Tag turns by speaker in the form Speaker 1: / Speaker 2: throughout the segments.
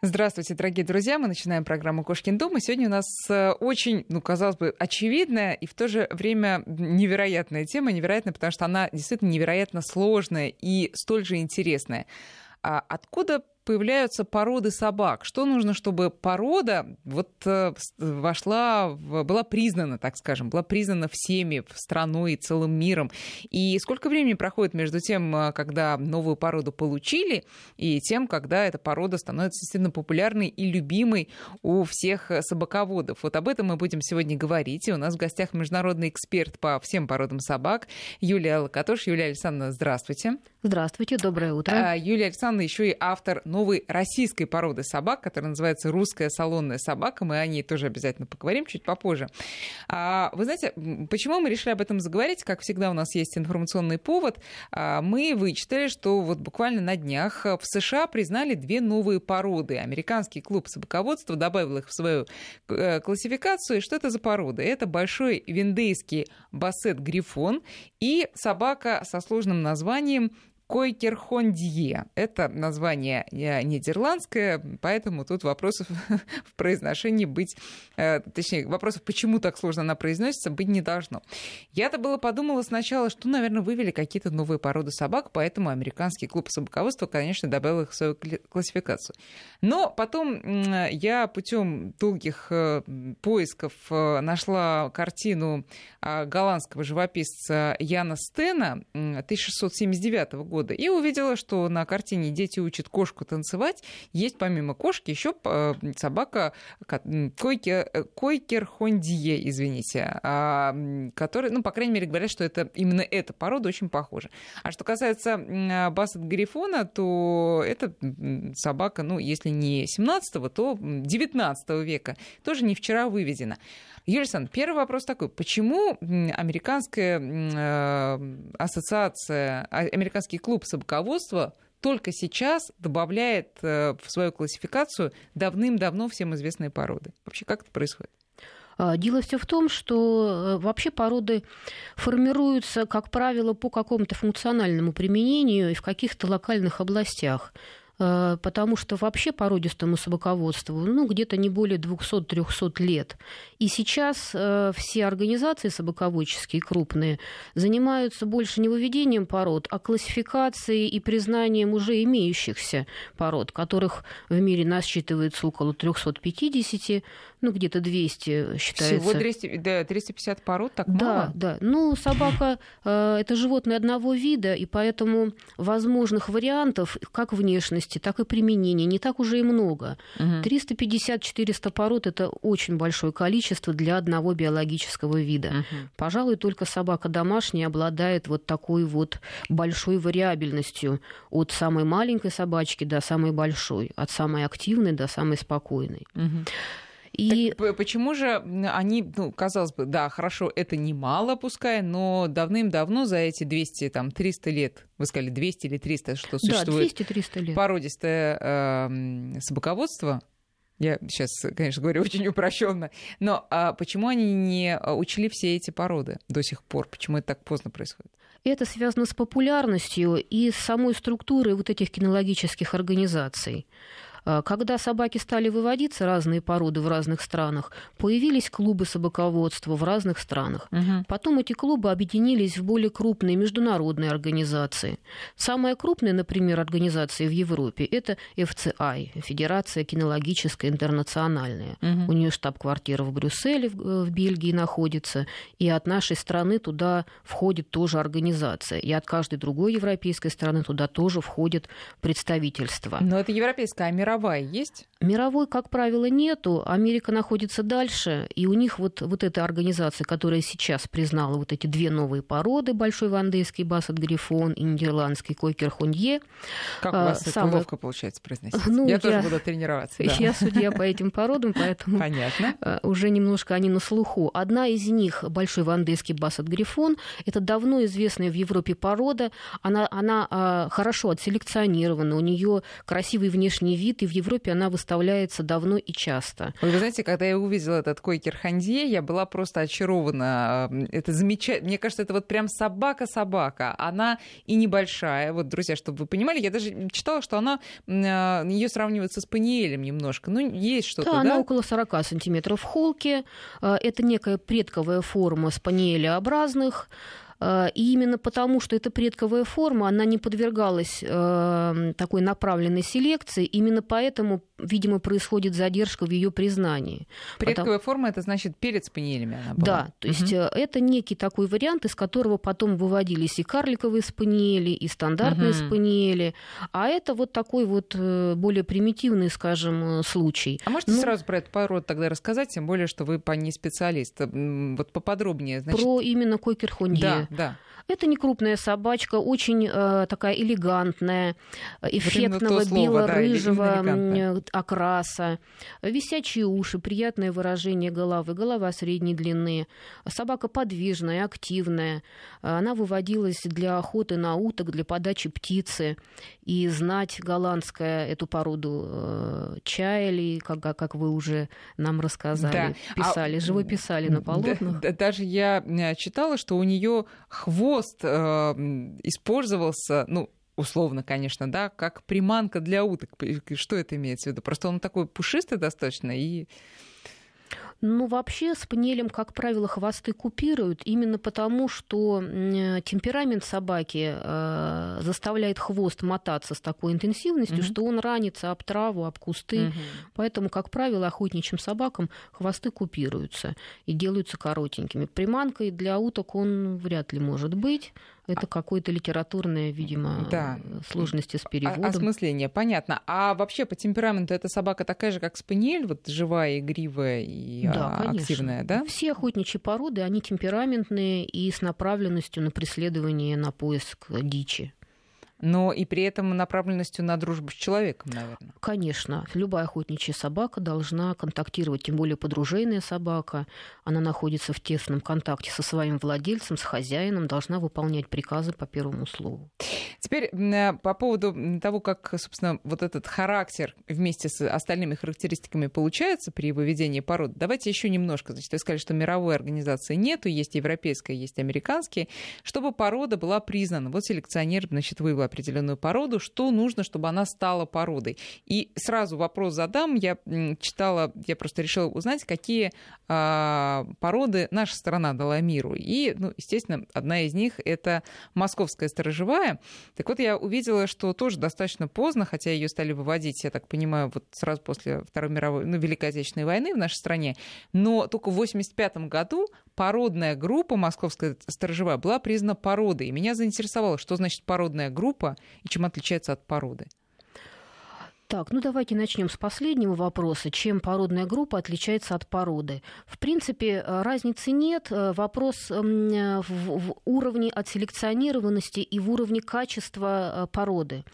Speaker 1: Здравствуйте, дорогие друзья. Мы начинаем программу «Кошкин дом». И сегодня у нас э, очень, ну, казалось бы, очевидная и в то же время невероятная тема. Невероятная, потому что она действительно невероятно сложная и столь же интересная. А откуда появляются породы собак. Что нужно, чтобы порода вот э, вошла, в, была признана, так скажем, была признана всеми, в страной и целым миром? И сколько времени проходит между тем, э, когда новую породу получили, и тем, когда эта порода становится действительно популярной и любимой у всех э, собаководов? Вот об этом мы будем сегодня говорить. И у нас в гостях международный эксперт по всем породам собак Юлия Локотош. Юлия Александровна, здравствуйте.
Speaker 2: Здравствуйте, доброе утро.
Speaker 1: А, Юлия Александровна еще и автор новой российской породы собак, которая называется русская салонная собака. Мы о ней тоже обязательно поговорим чуть попозже. А, вы знаете, почему мы решили об этом заговорить? Как всегда, у нас есть информационный повод. А, мы вычитали, что вот буквально на днях в США признали две новые породы. Американский клуб собаководства добавил их в свою э, классификацию. Что это за породы? Это большой вендейский бассет-грифон и собака со сложным названием Койкерхондье. Это название э, нидерландское, поэтому тут вопросов в произношении быть, э, точнее, вопросов, почему так сложно она произносится, быть не должно. Я-то было подумала сначала, что, наверное, вывели какие-то новые породы собак, поэтому американский клуб собаководства, конечно, добавил их в свою классификацию. Но потом я путем долгих э, поисков нашла картину голландского живописца Яна Стена 1679 года, года и увидела, что на картине «Дети учат кошку танцевать» есть помимо кошки еще собака койкер, э, койкер хондие, извините, а, который, ну, по крайней мере, говорят, что это именно эта порода очень похожа. А что касается Бассет Грифона, то это собака, ну, если не 17 то 19 века, тоже не вчера выведена. Александровна, первый вопрос такой. Почему американская э, ассоциация, а, американский клуб собаководства только сейчас добавляет э, в свою классификацию давным-давно всем известные породы? Вообще, как это происходит?
Speaker 2: А, дело все в том, что э, вообще породы формируются, как правило, по какому-то функциональному применению и в каких-то локальных областях. Э, потому что вообще породистому собаководству ну, где-то не более 200-300 лет. И сейчас э, все организации собаководческие крупные занимаются больше не выведением пород, а классификацией и признанием уже имеющихся пород, которых в мире насчитывается около 350, ну, где-то 200 считается.
Speaker 1: Всего 200, да, 350 пород, так
Speaker 2: да,
Speaker 1: мало?
Speaker 2: Да, да. Ну, собака э, – это животное одного вида, и поэтому возможных вариантов как внешности, так и применения не так уже и много. Угу. 350-400 пород – это очень большое количество для одного биологического вида. Угу. Пожалуй, только собака домашняя обладает вот такой вот большой вариабельностью от самой маленькой собачки до самой большой, от самой активной до самой спокойной.
Speaker 1: Угу. И... Так почему же они, ну, казалось бы, да, хорошо, это немало, пускай, но давным-давно за эти 200, там, 300 лет, вы сказали 200 или 300, что существует
Speaker 2: да, 200-300 лет.
Speaker 1: породистое э, собаководство, я сейчас, конечно, говорю очень упрощенно, но а почему они не учли все эти породы до сих пор? Почему это так поздно происходит?
Speaker 2: Это связано с популярностью и с самой структурой вот этих кинологических организаций. А, когда собаки стали выводиться, разные породы в разных странах, появились клубы собаководства в разных странах. Угу. Потом эти клубы объединились в более крупные международные организации. Самая крупная, например, организация в Европе – это FCI, Федерация кинологическая интернациональная. Угу. У нее штаб-квартира в Брюсселе, в Бельгии находится, и от нашей страны туда входит тоже организация, и от каждой другой европейской страны туда тоже входит представительство.
Speaker 1: Но это европейская, а мировая мировая есть?
Speaker 2: Мировой, как правило, нету. Америка находится дальше, и у них вот, вот эта организация, которая сейчас признала вот эти две новые породы, большой вандейский бассет грифон и нидерландский койкер хунье.
Speaker 1: Как у а, вас самое... это ловко получается произносить? Ну, я, я тоже буду тренироваться. Да.
Speaker 2: Я судья по этим породам, поэтому
Speaker 1: Понятно.
Speaker 2: А, уже немножко они на слуху. Одна из них, большой вандейский бассет грифон, это давно известная в Европе порода. Она, она а, хорошо отселекционирована, у нее красивый внешний вид, и в Европе она выставляется давно и часто.
Speaker 1: Вы, вы знаете, когда я увидела этот койкер ханье, я была просто очарована. Это замечательно. Мне кажется, это вот прям собака-собака. Она и небольшая. Вот, друзья, чтобы вы понимали, я даже читала, что она а, ее сравнивают со спаниелем немножко. Ну, есть что-то, да?
Speaker 2: Да, она около 40 сантиметров в холке. А, это некая предковая форма спаниелеобразных. Э, и именно потому, что это предковая форма, она не подвергалась э, такой направленной селекции, именно поэтому, видимо, происходит задержка в ее признании.
Speaker 1: Предковая Потому... форма это значит перед спаниелями она была.
Speaker 2: Да, то есть угу. это некий такой вариант, из которого потом выводились и карликовые спаниели, и стандартные угу. спаниели, а это вот такой вот более примитивный, скажем, случай.
Speaker 1: А можете ну, сразу про эту породу тогда рассказать, тем более, что вы по ней специалист, вот поподробнее.
Speaker 2: Значит... Про именно койкер-хонье.
Speaker 1: Да, да.
Speaker 2: Это не крупная собачка, очень э, такая элегантная, эффектного вот бело-рыжего да, окраса, висячие уши, приятное выражение головы, голова средней длины. Собака подвижная, активная. Она выводилась для охоты на уток, для подачи птицы. И знать голландская эту породу э, чаяли, как, как вы уже нам рассказали, да. писали, а, живописали на полотнах.
Speaker 1: Да, даже я э, читала, что у нее хвост хвост э, использовался, ну, условно, конечно, да, как приманка для уток. Что это имеется в виду? Просто он такой пушистый достаточно и
Speaker 2: ну, вообще с пнелем, как правило, хвосты купируют именно потому, что темперамент собаки э, заставляет хвост мотаться с такой интенсивностью, угу. что он ранится об траву, об кусты. Угу. Поэтому, как правило, охотничьим собакам хвосты купируются и делаются коротенькими. Приманкой для уток он вряд ли может быть. Это какое-то литературное, видимо, да. сложности с переводом.
Speaker 1: Осмысление, понятно. А вообще по темпераменту эта собака такая же, как спаниель, вот живая, игривая и да, а, активная, да?
Speaker 2: Все охотничьи породы, они темпераментные и с направленностью на преследование, на поиск дичи
Speaker 1: но и при этом направленностью на дружбу с человеком, наверное.
Speaker 2: Конечно. Любая охотничья собака должна контактировать, тем более подружейная собака. Она находится в тесном контакте со своим владельцем, с хозяином, должна выполнять приказы по первому слову.
Speaker 1: Теперь э, по поводу того, как, собственно, вот этот характер вместе с остальными характеристиками получается при выведении пород, давайте еще немножко. Значит, вы сказали, что мировой организации нету, есть европейская, есть американские. Чтобы порода была признана, вот селекционер, значит, вывел определенную породу, что нужно, чтобы она стала породой. И сразу вопрос задам. Я читала, я просто решила узнать, какие а, породы наша страна дала миру. И, ну, естественно, одна из них это московская сторожевая. Так вот, я увидела, что тоже достаточно поздно, хотя ее стали выводить, я так понимаю, вот сразу после Второй мировой, ну, Великой Отечественной войны в нашей стране, но только в 1985 году породная группа московская сторожевая была признана породой. И меня заинтересовало, что значит породная группа и чем отличается от породы.
Speaker 2: Так, ну давайте начнем с последнего вопроса. Чем породная группа отличается от породы? В принципе, э, разницы нет. Э, вопрос эм, э, в уровне отселекционированности и в уровне качества породы.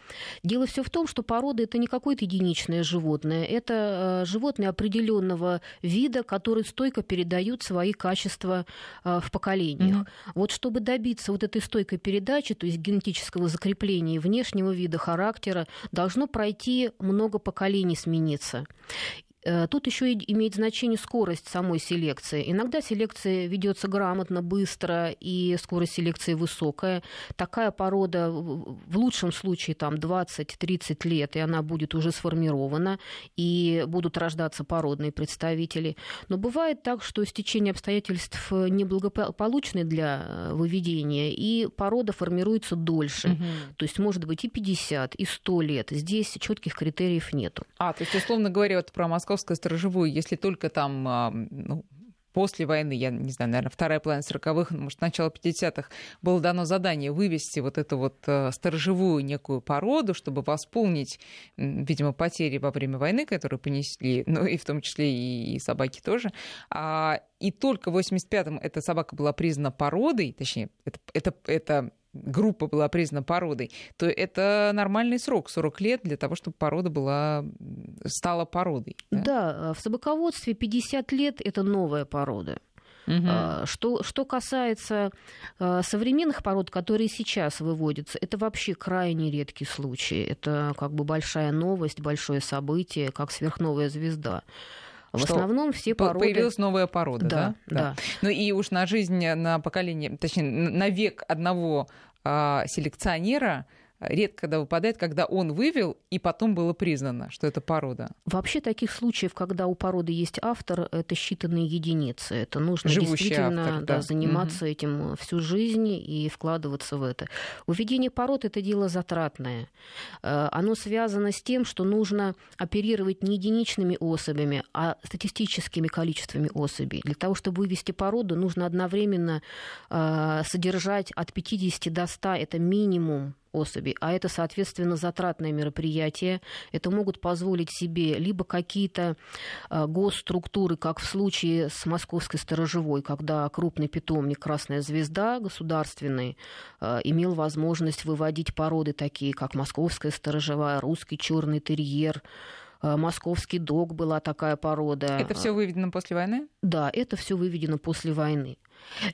Speaker 2: Дело все в том, что порода это не какое-то единичное животное. Это животное определенного вида, который стойко передают свои качества в поколениях. Mm-hmm. Вот чтобы добиться вот этой стойкой передачи, то есть генетического закрепления внешнего вида, характера, должно пройти много поколений смениться. Э, тут еще имеет значение скорость самой селекции. Иногда селекция ведется грамотно, быстро, и скорость селекции высокая. Такая порода в лучшем случае там 20-30 лет, и она будет уже сформирована, и будут рождаться породные представители. Но бывает так, что стечение обстоятельств неблагополучное для э, выведения, и порода формируется дольше. Угу. То есть может быть и 50, и 100 лет. Здесь четких критериев нету.
Speaker 1: А, то есть, условно говоря, вот про Москву московскую сторожевую, если только там а, ну, после войны, я не знаю, наверное, вторая половина 40-х, может, начало 50-х, было дано задание вывести вот эту вот э, сторожевую некую породу, чтобы восполнить, видимо, потери во время войны, которые понесли, ну и в том числе и, и собаки тоже. А, и только в 85-м эта собака была признана породой, точнее, это, это, это группа была признана породой, то это нормальный срок, 40 лет для того, чтобы порода была, стала породой.
Speaker 2: Да, да в собаководстве 50 лет – это новая порода. Угу. Что, что касается а, современных пород, которые сейчас выводятся, это вообще крайне редкий случай. Это как бы большая новость, большое событие, как сверхновая звезда. В что основном все породы...
Speaker 1: Появилась новая порода,
Speaker 2: да? Да, да.
Speaker 1: Ну и уж на жизнь, на поколение, точнее, на век одного а, селекционера редко когда выпадает, когда он вывел, и потом было признано, что это порода.
Speaker 2: Вообще таких случаев, когда у породы есть автор, это считанные единицы. Это нужно
Speaker 1: Живущий
Speaker 2: действительно
Speaker 1: автор, да.
Speaker 2: Да, заниматься угу. этим всю жизнь и вкладываться в это. Уведение пород это дело затратное. Э, оно связано с тем, что нужно оперировать не единичными особями, а статистическими количествами особей. Для того, чтобы вывести породу, нужно одновременно э, содержать от 50 до 100, это минимум особей, а это, соответственно, затратное мероприятие. Это могут позволить себе либо какие-то а, госструктуры, как в случае с Московской сторожевой, когда крупный питомник «Красная звезда» государственный а, имел возможность выводить породы такие, как Московская сторожевая, русский черный терьер, а, Московский дог была такая порода.
Speaker 1: Это все выведено после войны?
Speaker 2: Да, это все выведено после войны.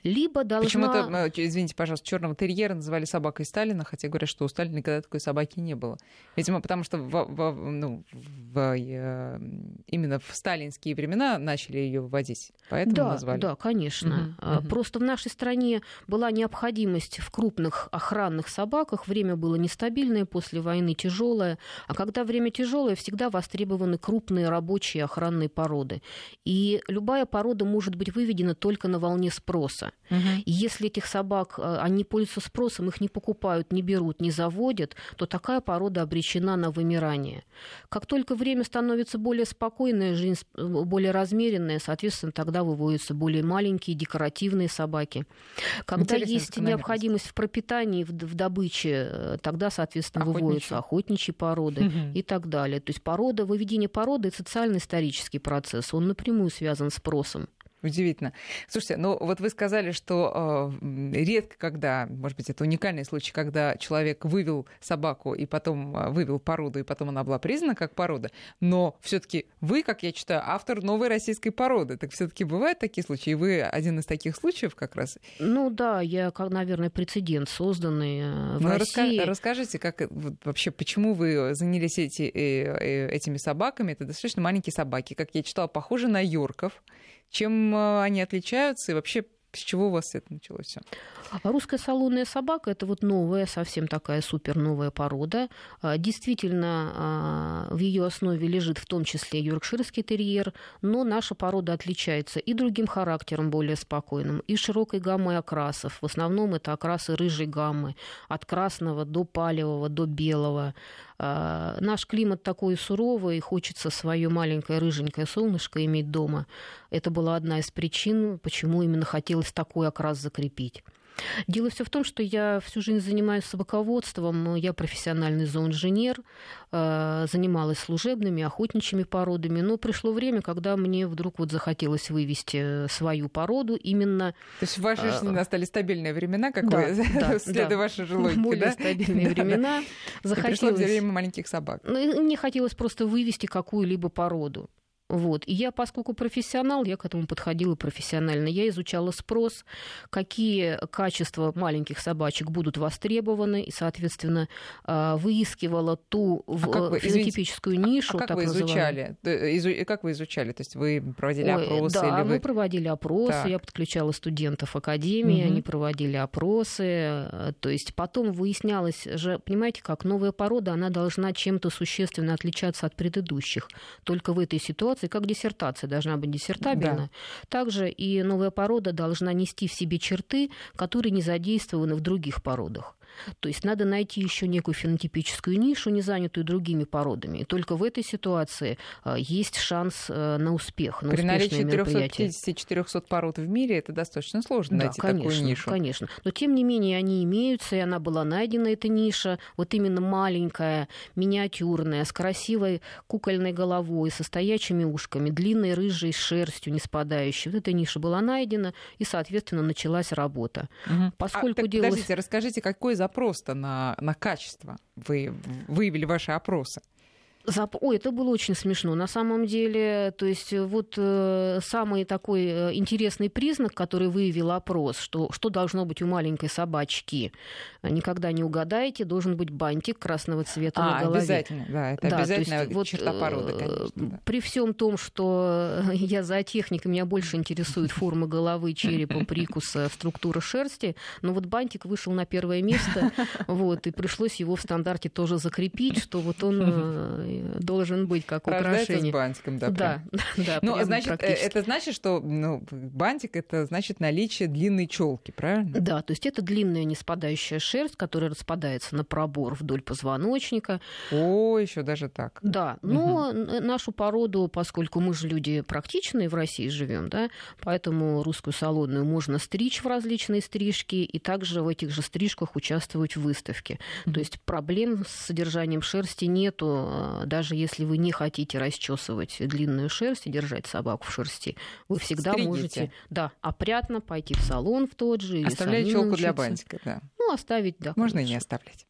Speaker 2: Либо должна...
Speaker 1: Почему-то, э, извините, пожалуйста, черного терьера называли собакой Сталина, хотя говорят, что у Сталина никогда такой собаки не было. Видимо, потому что в, в, ну, в, э, именно в сталинские времена начали ее вводить, поэтому
Speaker 2: да,
Speaker 1: назвали.
Speaker 2: Да, конечно. Угу, угу. Просто в нашей стране была необходимость в крупных охранных собаках. Время было нестабильное, после войны тяжелое. А когда время тяжелое, всегда востребованы крупные рабочие охранные породы. И любая порода может быть выведена только на волне спроса спроса. Угу. И если этих собак, э, они пользуются спросом, их не покупают, не берут, не заводят, то такая порода обречена на вымирание. Как только время становится более спокойное, жизнь э, более размеренная, соответственно, тогда выводятся более маленькие декоративные собаки. Когда есть необходимость в пропитании, в, в добыче, э, тогда, соответственно, охотничьи. выводятся охотничьи породы угу. и так далее. То есть порода, выведение породы – это социально-исторический процесс, он напрямую связан с спросом.
Speaker 1: Удивительно. Слушайте, ну вот вы сказали, что э, редко когда, может быть, это уникальный случай, когда человек вывел собаку и потом э, вывел породу, и потом она была признана как порода, но все-таки вы, как я читаю, автор новой российской породы. Так все-таки бывают такие случаи? И вы один из таких случаев как раз?
Speaker 2: Ну да, я, как, наверное, прецедент созданный э, в ну, России.
Speaker 1: Раска- расскажите, как вот, вообще, почему вы занялись эти, э, э, этими собаками? Это достаточно маленькие собаки, как я читала, похожи на йорков. Чем э, они отличаются и вообще с чего у вас это началось все?
Speaker 2: Русская салонная собака – это вот новая, совсем такая супер новая порода. А, действительно, а, в ее основе лежит в том числе йоркширский терьер, но наша порода отличается и другим характером, более спокойным, и широкой гаммой окрасов. В основном это окрасы рыжей гаммы, от красного до палевого, до белого. А, наш климат такой суровый, хочется свое маленькое рыженькое солнышко иметь дома. Это была одна из причин, почему именно хотелось такой окрас закрепить. Дело все в том, что я всю жизнь занимаюсь собаководством, я профессиональный зооинженер, э, занималась служебными, охотничьими породами, но пришло время, когда мне вдруг вот захотелось вывести свою породу именно...
Speaker 1: То есть в вашей э, жизни настали стабильные времена, как да, вы, да, следуя да. вашей же логике,
Speaker 2: Более
Speaker 1: да?
Speaker 2: стабильные времена.
Speaker 1: Захотелось... Пришло время маленьких собак.
Speaker 2: Ну, мне хотелось просто вывести какую-либо породу. Вот. И я, поскольку профессионал, я к этому подходила профессионально. Я изучала спрос, какие качества маленьких собачек будут востребованы, и, соответственно, а, выискивала ту а вы, фенотипическую извините, нишу.
Speaker 1: А как вы изучали? Изу... Как вы изучали? То есть вы проводили Ой, опросы?
Speaker 2: Да,
Speaker 1: или
Speaker 2: вы... мы проводили опросы, так. я подключала студентов академии, угу. они проводили опросы. То есть потом выяснялось же, понимаете, как новая порода, она должна чем-то существенно отличаться от предыдущих. Только в этой ситуации диссертации, как диссертация должна быть диссертабельна, да. также и новая порода должна нести в себе черты, которые не задействованы в других породах. То есть надо найти еще некую фенотипическую нишу, не занятую другими породами. И только в этой ситуации а, есть шанс э, на успех, на
Speaker 1: При наличии 350-400 пород в мире это достаточно сложно да, найти
Speaker 2: конечно,
Speaker 1: такую нишу.
Speaker 2: конечно. Но тем не менее они имеются, и она была найдена, эта ниша, вот именно маленькая, миниатюрная, с красивой кукольной головой, со стоячими ушками, длинной рыжей шерстью, не спадающей. Вот эта ниша была найдена, и, соответственно, началась работа.
Speaker 1: Угу. Поскольку а, так, делалось... Подождите, расскажите, какой запрос-то на, на качество вы выявили ваши опросы?
Speaker 2: Зап... Ой, это было очень смешно. На самом деле, то есть вот э, самый такой э, интересный признак, который выявил опрос, что, что должно быть у маленькой собачки, никогда не угадаете, должен быть бантик красного цвета
Speaker 1: а,
Speaker 2: на голове.
Speaker 1: обязательно, да, это да, обязательно есть, вот, черта породы, конечно. Да.
Speaker 2: При всем том, что я зоотехник, меня больше интересует форма головы, черепа, прикуса, структура шерсти, но вот бантик вышел на первое место, вот, и пришлось его в стандарте тоже закрепить, что вот он э, должен быть как украшение.
Speaker 1: с бантиком, да.
Speaker 2: Да, да.
Speaker 1: Ну, значит, э, это значит, что ну, бантик это значит наличие длинной челки, правильно?
Speaker 2: Да, то есть это длинная не спадающая шерсть, которая распадается на пробор вдоль позвоночника.
Speaker 1: О, еще даже так.
Speaker 2: Да, но угу. нашу породу, поскольку мы же люди практичные в России живем, да, поэтому русскую салонную можно стричь в различные стрижки и также в этих же стрижках участвовать в выставке. Угу. То есть проблем с содержанием шерсти нету а, даже если вы не хотите расчесывать длинную шерсть и держать собаку в шерсти, вы всегда
Speaker 1: Стригите.
Speaker 2: можете, да, опрятно пойти в салон в тот же.
Speaker 1: Оставлять челку для бантика, да.
Speaker 2: Ну, оставить, да.
Speaker 1: Можно и не оставлять.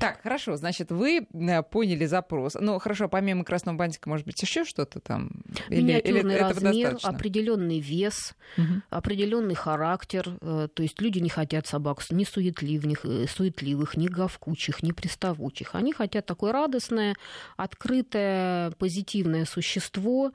Speaker 1: Так, хорошо, значит, вы э, поняли запрос. Ну, хорошо, помимо красного бантика, может быть, еще что-то там?
Speaker 2: Миниатюрный или размер, определенный вес, угу. определенный характер. Э, то есть люди не хотят собак ни суетливых, э, суетливых, ни говкучих, ни приставучих. Они хотят такое радостное, открытое, позитивное существо,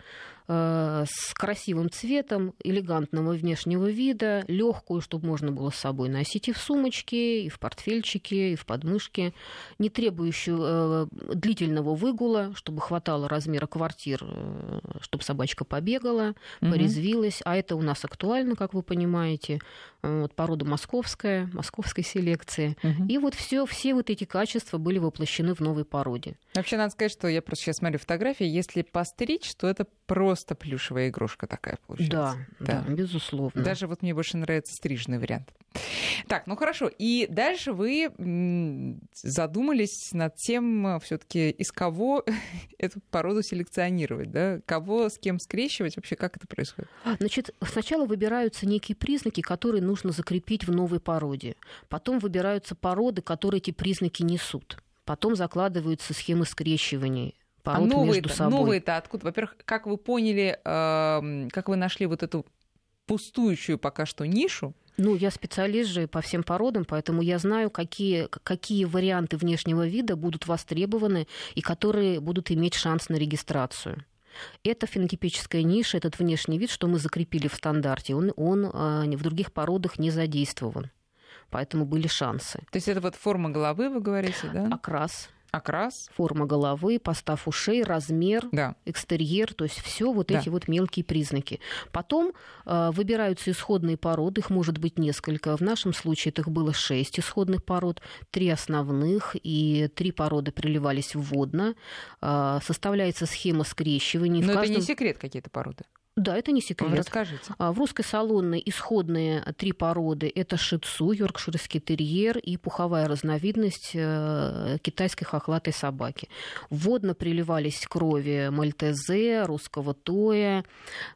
Speaker 2: с красивым цветом, элегантного внешнего вида, легкую, чтобы можно было с собой носить и в сумочке, и в портфельчике, и в подмышке, не требующую э, длительного выгула, чтобы хватало размера квартир, э, чтобы собачка побегала, угу. порезвилась. А это у нас актуально, как вы понимаете. Вот, порода московская, московской селекции. Угу. И вот все, все вот эти качества были воплощены в новой породе.
Speaker 1: Вообще, надо сказать, что я просто сейчас смотрю фотографии, если постричь, то это просто плюшевая игрушка такая получается.
Speaker 2: Да, да, да безусловно.
Speaker 1: Даже вот мне больше нравится стрижный вариант. Так, ну хорошо. И дальше вы задумались над тем, все-таки из кого эту породу селекционировать, да? Кого с кем скрещивать, вообще как это происходит?
Speaker 2: Значит, сначала выбираются некие признаки, которые нужно закрепить в новой породе. Потом выбираются породы, которые эти признаки несут. Потом закладываются схемы скрещивания
Speaker 1: пород а новые между собой. Новые-то откуда? Во-первых, как вы поняли, э, как вы нашли вот эту пустующую пока что нишу?
Speaker 2: Ну, я специалист же по всем породам, поэтому я знаю, какие, какие варианты внешнего вида будут востребованы и которые будут иметь шанс на регистрацию. Это фенотипическая ниша, этот внешний вид, что мы закрепили в стандарте, он, он э, в других породах не задействован. Поэтому были шансы.
Speaker 1: То есть это вот форма головы, вы говорите, да?
Speaker 2: Окрас
Speaker 1: окрас,
Speaker 2: форма головы, постав ушей, размер, да. экстерьер, то есть все вот да. эти вот мелкие признаки. Потом э, выбираются исходные породы, их может быть несколько. В нашем случае их было шесть исходных пород, три основных и три породы приливались вводно. Э, составляется схема скрещивания.
Speaker 1: Но каждом... это не секрет какие-то породы.
Speaker 2: Да, это не секрет.
Speaker 1: Расскажите.
Speaker 2: А, в русской салонной исходные три породы – это шицу, йоркширский терьер и пуховая разновидность э, китайской хохлатой собаки. Вводно приливались крови мальтезе, русского тоя,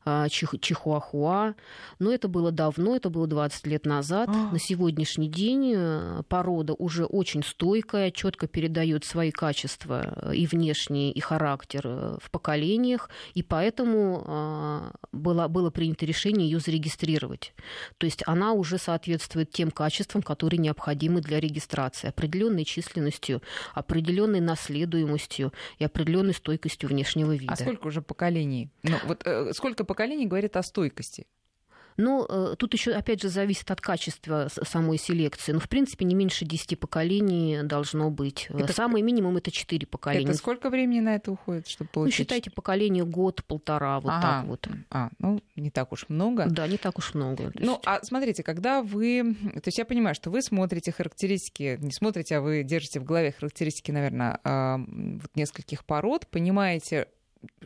Speaker 2: а, чихуахуа. Но это было давно, это было 20 лет назад. А. На сегодняшний день э, порода уже очень стойкая, четко передает свои качества э, и внешние, и характер в поколениях, и поэтому было, было принято решение ее зарегистрировать. То есть она уже соответствует тем качествам, которые необходимы для регистрации, определенной численностью, определенной наследуемостью и определенной стойкостью внешнего вида.
Speaker 1: А сколько уже поколений? Ну, вот э, сколько поколений говорит о стойкости?
Speaker 2: Но э, тут еще, опять же, зависит от качества самой селекции. Но, в принципе, не меньше 10 поколений должно быть. Это... Самый минимум это 4 поколения.
Speaker 1: Это сколько времени на это уходит, чтобы ну, получить?
Speaker 2: Ну, считайте, поколение год-полтора, вот ага. так вот.
Speaker 1: А, ну, не так уж много.
Speaker 2: Да, не так уж много.
Speaker 1: Есть... Ну, а смотрите, когда вы... То есть я понимаю, что вы смотрите характеристики, не смотрите, а вы держите в голове характеристики, наверное, вот нескольких пород, понимаете,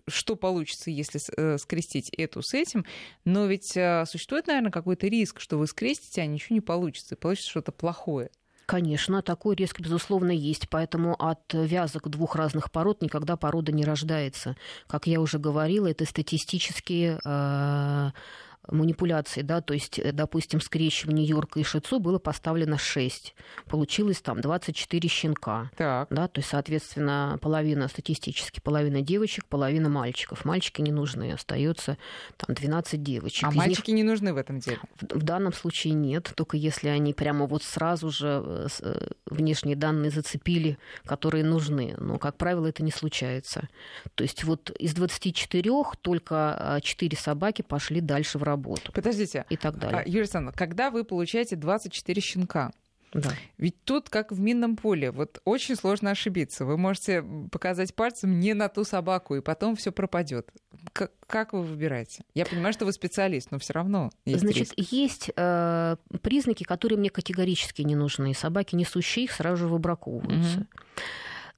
Speaker 1: что получится, если э, скрестить эту с этим. Но ведь э, существует, наверное, какой-то риск, что вы скрестите, а ничего не получится, и получится что-то плохое.
Speaker 2: Конечно, такой риск, безусловно, есть. Поэтому от вязок двух разных пород никогда порода не рождается. Как я уже говорила, это статистически э, манипуляций, да, то есть, э, допустим, скрещивание Йорка и Шицу было поставлено 6. Получилось там 24 щенка. Так. Да, то есть, соответственно, половина статистически, половина девочек, половина мальчиков. Мальчики не нужны, остается там 12 девочек.
Speaker 1: А Из мальчики них... не нужны в этом деле?
Speaker 2: В, в данном случае нет, только если они прямо вот сразу же э, э, внешние данные зацепили, которые нужны. Но, как правило, это не случается. То есть вот из 24 только 4 собаки пошли дальше в работу.
Speaker 1: Подождите.
Speaker 2: И так далее.
Speaker 1: А, Юлия Александровна, когда вы получаете 24 щенка,
Speaker 2: да.
Speaker 1: Ведь тут, как в минном поле, вот очень сложно ошибиться. Вы можете показать пальцем не на ту собаку, и потом все пропадет. Как, как вы выбираете? Я понимаю, что вы специалист, но все равно есть
Speaker 2: Значит,
Speaker 1: риск.
Speaker 2: есть э, признаки, которые мне категорически не нужны. Собаки, несущие их, сразу же выбраковываются. Угу.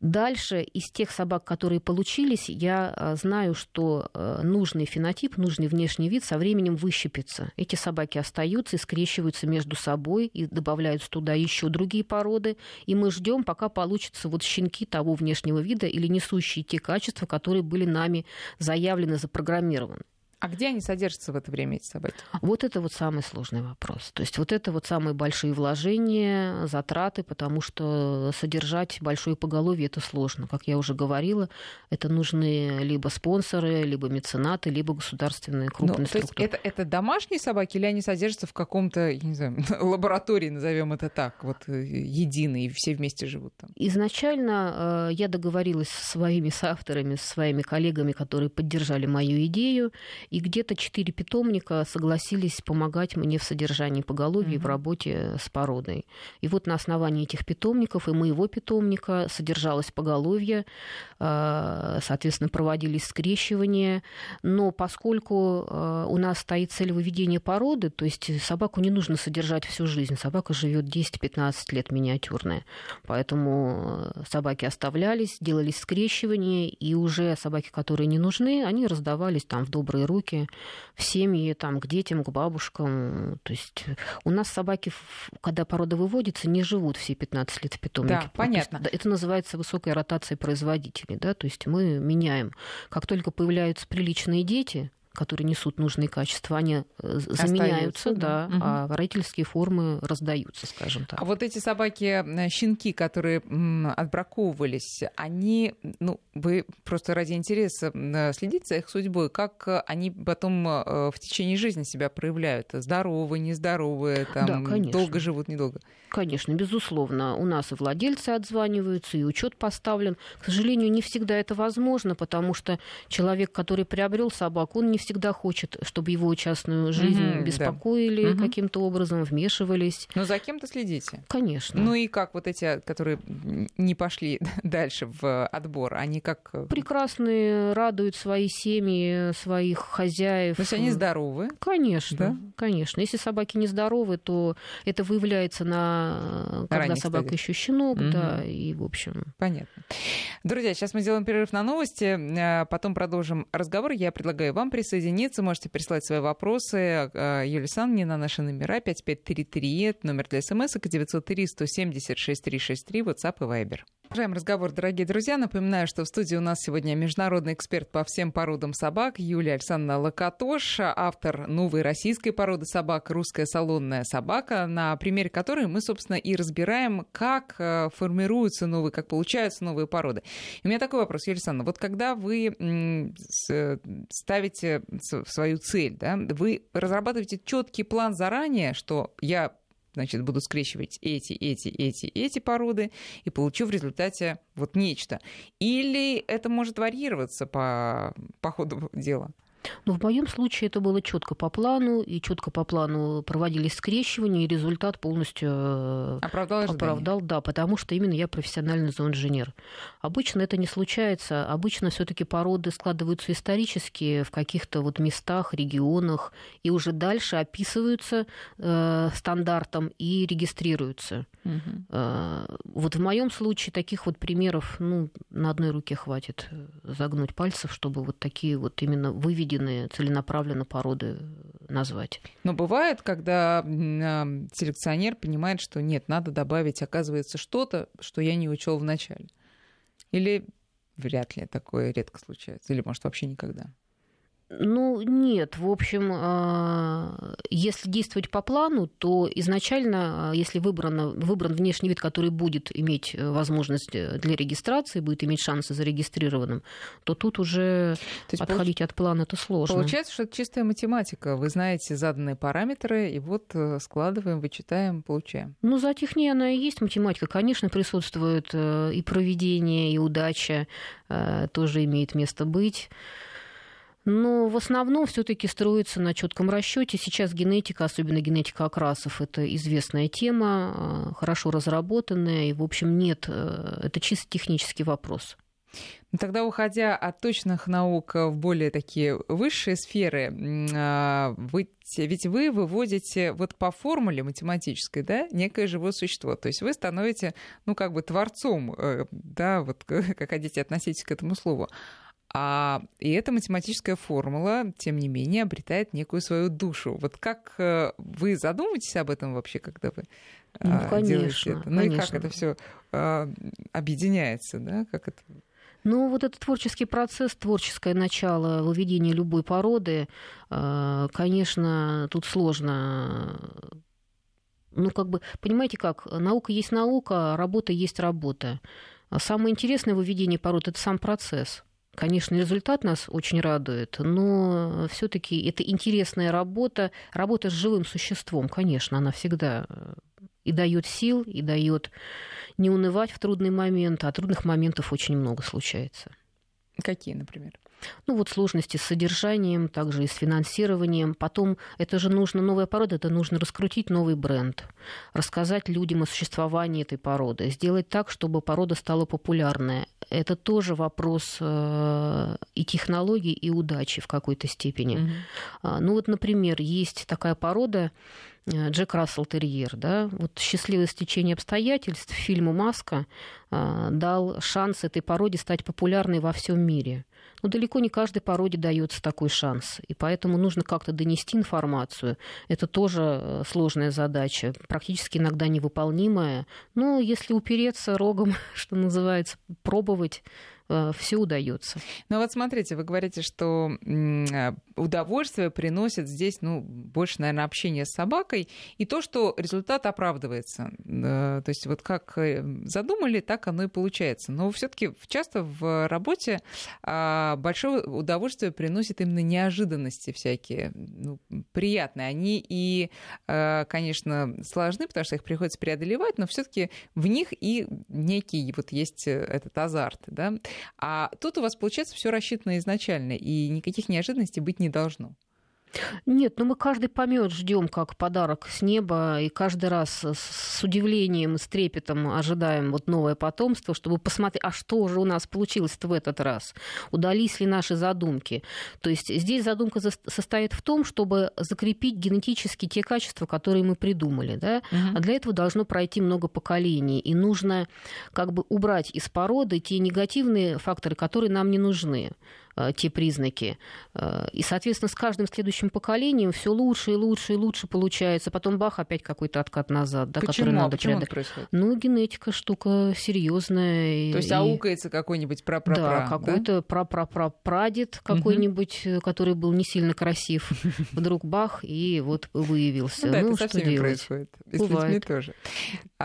Speaker 2: Дальше из тех собак, которые получились, я э, знаю, что э, нужный фенотип, нужный внешний вид со временем выщепится. Эти собаки остаются и скрещиваются между собой и добавляются туда еще другие породы. И мы ждем, пока получатся вот щенки того внешнего вида или несущие те качества, которые были нами заявлены, запрограммированы.
Speaker 1: А где они содержатся в это время, эти собаки?
Speaker 2: Вот это вот самый сложный вопрос. То есть вот это вот самые большие вложения, затраты, потому что содержать большое поголовье это сложно. Как я уже говорила, это нужны либо спонсоры, либо меценаты, либо государственные крупные
Speaker 1: ну,
Speaker 2: структуры.
Speaker 1: То есть это, это домашние собаки или они содержатся в каком-то, я не знаю, лаборатории, назовем это так, вот э, единые, все вместе живут там?
Speaker 2: Изначально э, я договорилась со своими соавторами, со своими коллегами, которые поддержали мою идею, и где-то четыре питомника согласились помогать мне в содержании поголовья угу. в работе с породой. И вот на основании этих питомников и моего питомника содержалось поголовье, а, соответственно, проводились скрещивания. Но поскольку а, у нас стоит цель выведения породы, то есть собаку не нужно содержать всю жизнь, собака живет 10-15 лет миниатюрная, поэтому собаки оставлялись, делались скрещивания, и уже собаки, которые не нужны, они раздавались там в добрые руки руки в семьи, там, к детям, к бабушкам. То есть у нас собаки, когда порода выводится, не живут все 15 лет в питомнике.
Speaker 1: Да, понятно.
Speaker 2: Есть, это называется высокая ротация производителей. Да? То есть мы меняем. Как только появляются приличные дети, которые несут нужные качества, они э, заменяются, да, да угу. а родительские формы раздаются, скажем так.
Speaker 1: А вот эти собаки, э, щенки, которые отбраковывались, они, ну, вы просто ради интереса следите за их судьбой, как э, они потом в течение жизни себя проявляют? Здоровые, нездоровые, там, да, конечно. долго живут, недолго?
Speaker 2: Конечно, безусловно. У нас и владельцы отзваниваются, и учет поставлен. К сожалению, не всегда это возможно, потому что человек, который приобрел собаку, он не всегда хочет, чтобы его частную жизнь угу, беспокоили да. каким-то образом, вмешивались.
Speaker 1: Но за кем-то следите?
Speaker 2: Конечно.
Speaker 1: Ну и как вот эти, которые не пошли дальше в отбор, они как...
Speaker 2: Э, Прекрасные, радуют свои семьи, своих хозяев.
Speaker 1: То есть они здоровы?
Speaker 2: Конечно, да? конечно. Если собаки не здоровы, то это выявляется на когда Ранних собака стадиях. еще щенок, угу. да, и в общем.
Speaker 1: Понятно. Друзья, сейчас мы сделаем перерыв на новости, а потом продолжим разговор. Я предлагаю вам присоединиться. Можете прислать свои вопросы э, Юлии Санне на наши номера 5533, номер для смс, 903 170 6363, WhatsApp и Viber. Продолжаем разговор, дорогие друзья. Напоминаю, что в студии у нас сегодня международный эксперт по всем породам собак Юлия Александровна Локотош, автор новой российской породы собак «Русская салонная собака», на примере которой мы, собственно, и разбираем, как э, формируются новые, как получаются новые породы. И у меня такой вопрос, Юлия Александровна. Вот когда вы ставите свою цель, да, вы разрабатываете четкий план заранее, что я значит, буду скрещивать эти, эти, эти, эти породы и получу в результате вот нечто. Или это может варьироваться по, по ходу дела?
Speaker 2: Но в моем случае это было четко по плану, и четко по плану проводились скрещивания, и результат полностью э,
Speaker 1: оправдал,
Speaker 2: оправдал да, потому что именно я профессиональный зооинженер. Обычно это не случается, обычно все-таки породы складываются исторически в каких-то вот местах, регионах, и уже дальше описываются э, стандартом и регистрируются. Угу. Э, вот в моем случае таких вот примеров, ну, на одной руке хватит э, загнуть пальцев, чтобы вот такие вот именно выведенные выведенные целенаправленно породы назвать.
Speaker 1: Но бывает, когда а, селекционер понимает, что нет, надо добавить, оказывается, что-то, что я не учел в начале. Или вряд ли такое редко случается, или может вообще никогда.
Speaker 2: Ну, нет. В общем, а, если действовать по плану, то изначально, а, если выбрано, выбран внешний вид, который будет иметь э, возможность э, для регистрации, будет иметь шансы зарегистрированным, то тут уже то отходить получ... от плана это сложно.
Speaker 1: Получается, что это чистая математика. Вы знаете заданные параметры, и вот э, складываем, вычитаем, получаем.
Speaker 2: Ну, за технией она и есть математика. Конечно, присутствует и проведение, и удача тоже имеет место быть. Но в основном все-таки строится на четком расчете. Сейчас генетика, особенно генетика окрасов, это известная тема, а, хорошо разработанная, и, в общем, нет, э, это чисто технический вопрос.
Speaker 1: Ну, тогда, уходя от точных наук в более такие высшие сферы, а, вы, ведь вы выводите вот по формуле математической, да, некое живое существо. То есть вы становитесь, ну, как бы творцом, э, да, вот как хотите относитесь к этому слову. А, и эта математическая формула, тем не менее, обретает некую свою душу. Вот как э, вы задумываетесь об этом вообще, когда вы
Speaker 2: ну, а, конечно, делаете
Speaker 1: это? Ну конечно. и как это все а, объединяется, да? Как это...
Speaker 2: Ну, вот этот творческий процесс, творческое начало выведения любой породы, а, конечно, тут сложно ну, как бы, понимаете как, наука есть наука, работа есть работа. Самое интересное в выведении пород – это сам процесс. Конечно, результат нас очень радует, но все-таки это интересная работа, работа с живым существом, конечно, она всегда э, и дает сил, и дает не унывать в трудный момент, а трудных моментов очень много случается.
Speaker 1: Какие, например?
Speaker 2: Ну вот сложности с содержанием, также и с финансированием. Потом это же нужно, новая порода, это нужно раскрутить новый бренд, рассказать людям о существовании этой породы, сделать так, чтобы порода стала популярная. Это тоже вопрос э, и технологий, и удачи в какой-то степени. Mm-hmm. Ну вот, например, есть такая порода, Джек Рассел Терьер, да, вот счастливое стечение обстоятельств фильму «Маска» э, дал шанс этой породе стать популярной во всем мире. Но далеко не каждой породе дается такой шанс. И поэтому нужно как-то донести информацию. Это тоже э, сложная задача, практически иногда невыполнимая. Но если упереться рогом, что называется, пробовать, Э, все удается.
Speaker 1: Ну вот смотрите, вы говорите, что э, удовольствие приносит здесь, ну, больше, наверное, общение с собакой, и то, что результат оправдывается. Э, то есть вот как задумали, так оно и получается. Но все-таки часто в работе а, большое удовольствие приносит именно неожиданности всякие, ну, приятные. Они и, конечно, сложны, потому что их приходится преодолевать, но все-таки в них и некий вот есть этот азарт, да. А тут у вас, получается, все рассчитано изначально, и никаких неожиданностей быть не должно.
Speaker 2: Нет, ну мы каждый помет ждем как подарок с неба, и каждый раз с удивлением, с трепетом ожидаем вот новое потомство, чтобы посмотреть, а что же у нас получилось в этот раз, удались ли наши задумки. То есть здесь задумка состоит в том, чтобы закрепить генетически те качества, которые мы придумали, да? угу. а для этого должно пройти много поколений, и нужно как бы убрать из породы те негативные факторы, которые нам не нужны. Э, те признаки. Э, и, соответственно, с каждым следующим поколением все лучше и лучше и лучше получается. Потом бах, опять какой-то откат назад, да,
Speaker 1: Почему? который надо Почему происходит?
Speaker 2: Ну, генетика штука серьезная.
Speaker 1: То есть и... аукается какой-нибудь прапрапра,
Speaker 2: Да, какой-то да? прапрапрапрадед какой-нибудь, угу. который был не сильно красив, вдруг бах, и вот выявился.
Speaker 1: Ну, да, ну, это со всеми делать? происходит. И Бывает. с людьми тоже.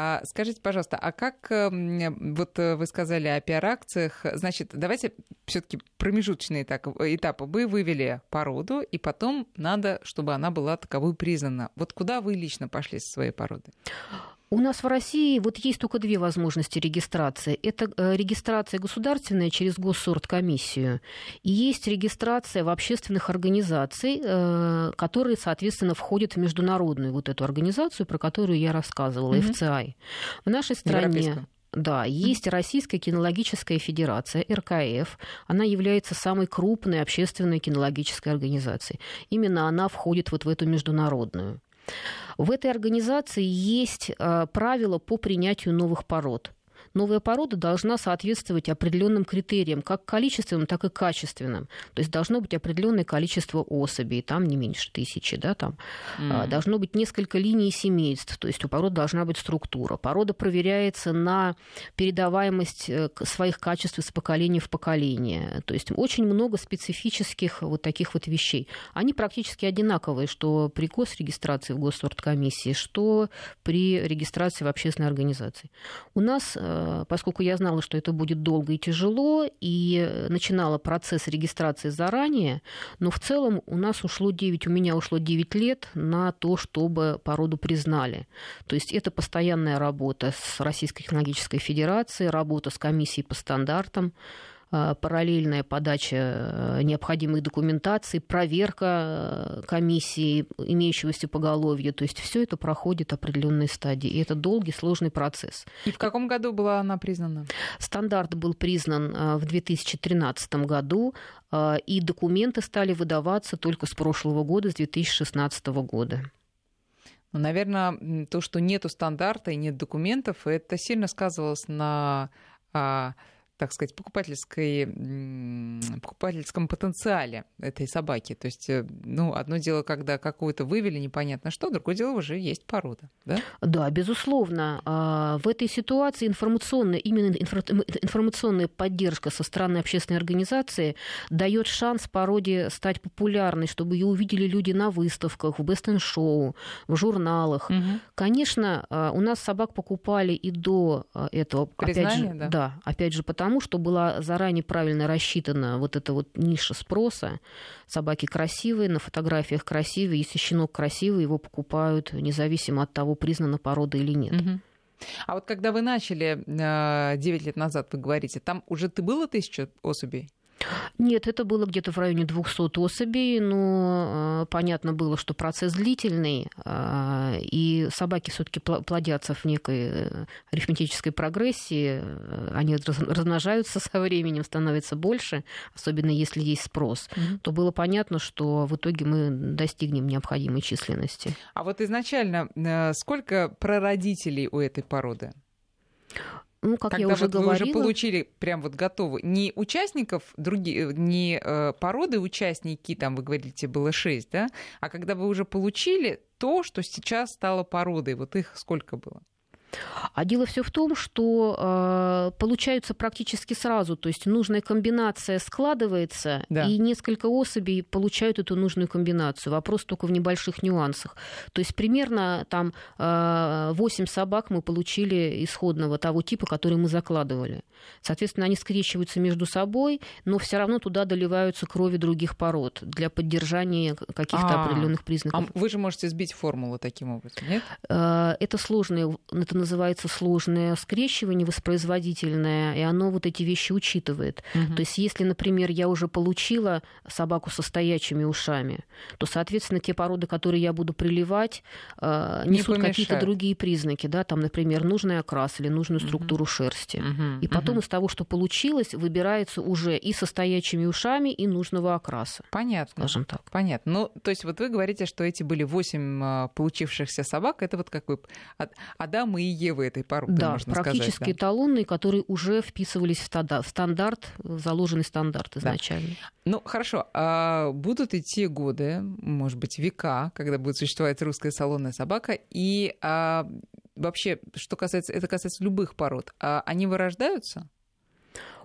Speaker 1: А, скажите, пожалуйста, а как, эм, вот вы сказали о пиар-акциях, значит, давайте все таки промежуточно промежуточный этап. Вы вывели породу, и потом надо, чтобы она была таковой признана. Вот куда вы лично пошли со своей породой?
Speaker 2: У нас в России вот есть только две возможности регистрации. Это э, регистрация государственная через госсорткомиссию, и есть регистрация в общественных организаций, э, которые, соответственно, входят в международную вот эту организацию, про которую я рассказывала, mm-hmm. FCI. В нашей стране... Да, есть Российская кинологическая федерация, РКФ. Она является самой крупной общественной кинологической организацией. Именно она входит вот в эту международную. В этой организации есть э, правила по принятию новых пород. Новая порода должна соответствовать определенным критериям, как количественным, так и качественным. То есть должно быть определенное количество особей, там не меньше тысячи, да, там. Mm. Должно быть несколько линий семейств, то есть у породы должна быть структура. Порода проверяется на передаваемость э, своих качеств из поколения в поколение. То есть очень много специфических вот таких вот вещей. Они практически одинаковые, что при госрегистрации в Госоргкомиссии, что при регистрации в общественной организации. У нас, э, поскольку я знала, что это будет долго и тяжело, и начинала процесс регистрации заранее, но в целом у нас ушло 9, у меня ушло 9 лет на то, чтобы породу признали. То есть это постоянная работа с Российской технологической Федерацией, работа с комиссией по стандартам, Э, параллельная подача э, необходимой документации, проверка э, комиссии имеющегося поголовья. То есть все это проходит определенные стадии. И это долгий, сложный процесс.
Speaker 1: И в каком году была она признана?
Speaker 2: Стандарт был признан в 2013 году, и документы стали выдаваться только с прошлого года, с 2016 года.
Speaker 1: Ну, наверное, то, что нету стандарта и нет документов, это сильно сказывалось на а, так сказать, покупательской, покупательском потенциале этой собаки. То есть, э, ну, одно дело, когда какую-то вывели непонятно что, другое дело уже есть порода, да?
Speaker 2: Да, безусловно. А, в этой ситуации информационная, именно информационная поддержка со стороны общественной организации дает шанс породе стать популярной, чтобы ее увидели люди на выставках, в бест-шоу, в журналах. Угу. Конечно, а, у нас собак покупали и до а, этого.
Speaker 1: Признание,
Speaker 2: опять же,
Speaker 1: да?
Speaker 2: Да, опять же, потому потому, что была заранее правильно рассчитана вот эта вот ниша спроса. Собаки красивые, на фотографиях красивые, если щенок красивый, его покупают независимо от того, признана порода или нет.
Speaker 1: А вот когда вы начали 9 лет назад, вы говорите, там уже ты было тысяча особей?
Speaker 2: Нет, это было где-то в районе 200 особей, но э, понятно было, что процесс длительный, э, и собаки все-таки плодятся в некой э, арифметической прогрессии, они размножаются со временем, становится больше, особенно если есть спрос, mm-hmm. то было понятно, что в итоге мы достигнем необходимой численности.
Speaker 1: А вот изначально сколько прародителей у этой породы?
Speaker 2: Ну, как
Speaker 1: Когда
Speaker 2: я уже
Speaker 1: вот
Speaker 2: говорила...
Speaker 1: вы уже получили прям вот готовы, не участников, другие, не э, породы участники, там вы говорите, было шесть, да, а когда вы уже получили то, что сейчас стало породой, вот их сколько было?
Speaker 2: А дело все в том, что э, получаются практически сразу, то есть нужная комбинация складывается, да. и несколько особей получают эту нужную комбинацию. Вопрос только в небольших нюансах. То есть примерно там э, 8 собак мы получили исходного того типа, который мы закладывали. Соответственно, они скрещиваются между собой, но все равно туда доливаются крови других пород для поддержания каких-то а, определенных признаков.
Speaker 1: А вы же можете сбить формулу таким образом, нет?
Speaker 2: Э, это сложное, это называется сложное скрещивание воспроизводительное, и оно вот эти вещи учитывает. Угу. То есть, если, например, я уже получила собаку со стоячими ушами, то, соответственно, те породы, которые я буду приливать, э, несут какие-то другие признаки, да, там, например, нужный окрас или нужную структуру угу. шерсти. Угу. И потом угу. из того, что получилось, выбирается уже и со стоячими ушами, и нужного окраса.
Speaker 1: Понятно. Скажем так. Понятно. Ну, то есть вот вы говорите, что эти были восемь а, получившихся собак, это вот какой Адам и Евы этой породы,
Speaker 2: да,
Speaker 1: можно
Speaker 2: практически
Speaker 1: сказать.
Speaker 2: Да. эталонные, которые уже вписывались в стандарт, заложенный стандарт изначально. Да.
Speaker 1: Ну, хорошо. А будут идти годы, может быть, века, когда будет существовать русская салонная собака, и а, вообще, что касается, это касается любых пород, а они вырождаются?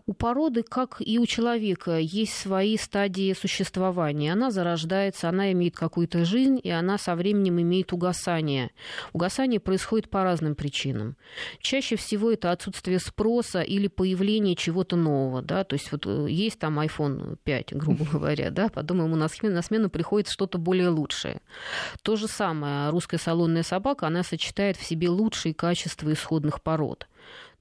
Speaker 2: У породы, как и у человека, есть свои стадии существования. Она зарождается, она имеет какую-то жизнь, и она со временем имеет угасание. Угасание происходит по разным причинам. Чаще всего это отсутствие спроса или появление чего-то нового. Да? То есть вот э, есть там iPhone 5, грубо говоря, да? потом ему на смену, на смену приходит что-то более лучшее. То же самое русская салонная собака, она сочетает в себе лучшие качества исходных пород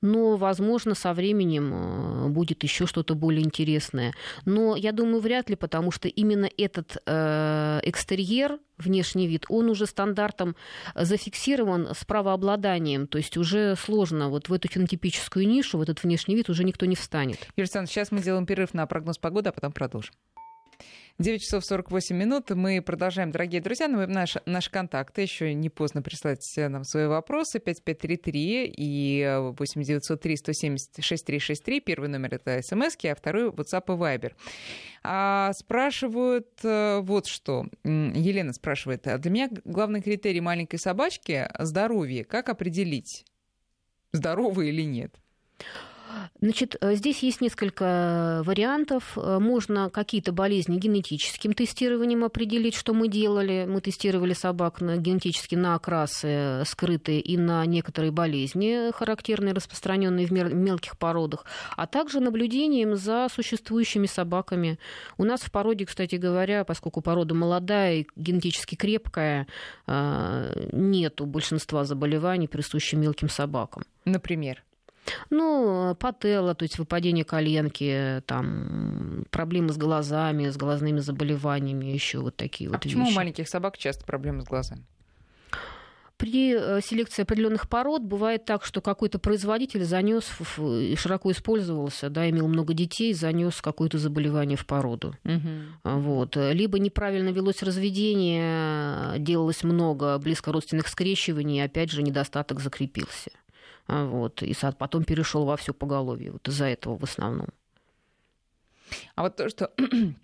Speaker 2: но, возможно, со временем э, будет еще что-то более интересное. Но я думаю, вряд ли, потому что именно этот э, экстерьер, внешний вид, он уже стандартом зафиксирован с правообладанием, то есть уже сложно вот в эту фенотипическую нишу, в этот внешний вид уже никто не встанет.
Speaker 1: Юрий Александрович, сейчас мы сделаем перерыв на прогноз погоды, а потом продолжим. 9 часов 48 минут. Мы продолжаем, дорогие друзья. Ну, наши, наши контакты. Еще не поздно прислать нам свои вопросы. 5533 и 8903 170 6363. Первый номер это смс, а второй WhatsApp и Viber. А спрашивают э, вот что. Елена спрашивает. «А для меня главный критерий маленькой собачки – здоровье. Как определить, здоровый или нет?
Speaker 2: Значит, э, здесь есть несколько вариантов. Э, можно какие-то болезни генетическим тестированием определить, что мы делали. Мы тестировали собак на, генетически на окрасы скрытые и на некоторые болезни, характерные, распространенные в мелких породах, а также наблюдением за существующими собаками. У нас в породе, кстати говоря, поскольку порода молодая и генетически крепкая, э, нету большинства заболеваний, присущих мелким собакам.
Speaker 1: Например?
Speaker 2: Ну, пателла, то есть выпадение коленки, там, проблемы с глазами, с глазными заболеваниями, еще вот такие
Speaker 1: а
Speaker 2: вот
Speaker 1: почему
Speaker 2: вещи.
Speaker 1: у маленьких собак часто проблемы с глазами?
Speaker 2: При э, селекции определенных пород бывает так, что какой-то производитель занес и широко использовался, да, имел много детей, занес какое-то заболевание в породу. Угу. Вот. Либо неправильно велось разведение, делалось много близкородственных скрещиваний, и опять же недостаток закрепился. А, вот, и сад потом перешел во все поголовье. Вот из-за этого в основном.
Speaker 1: А вот то, что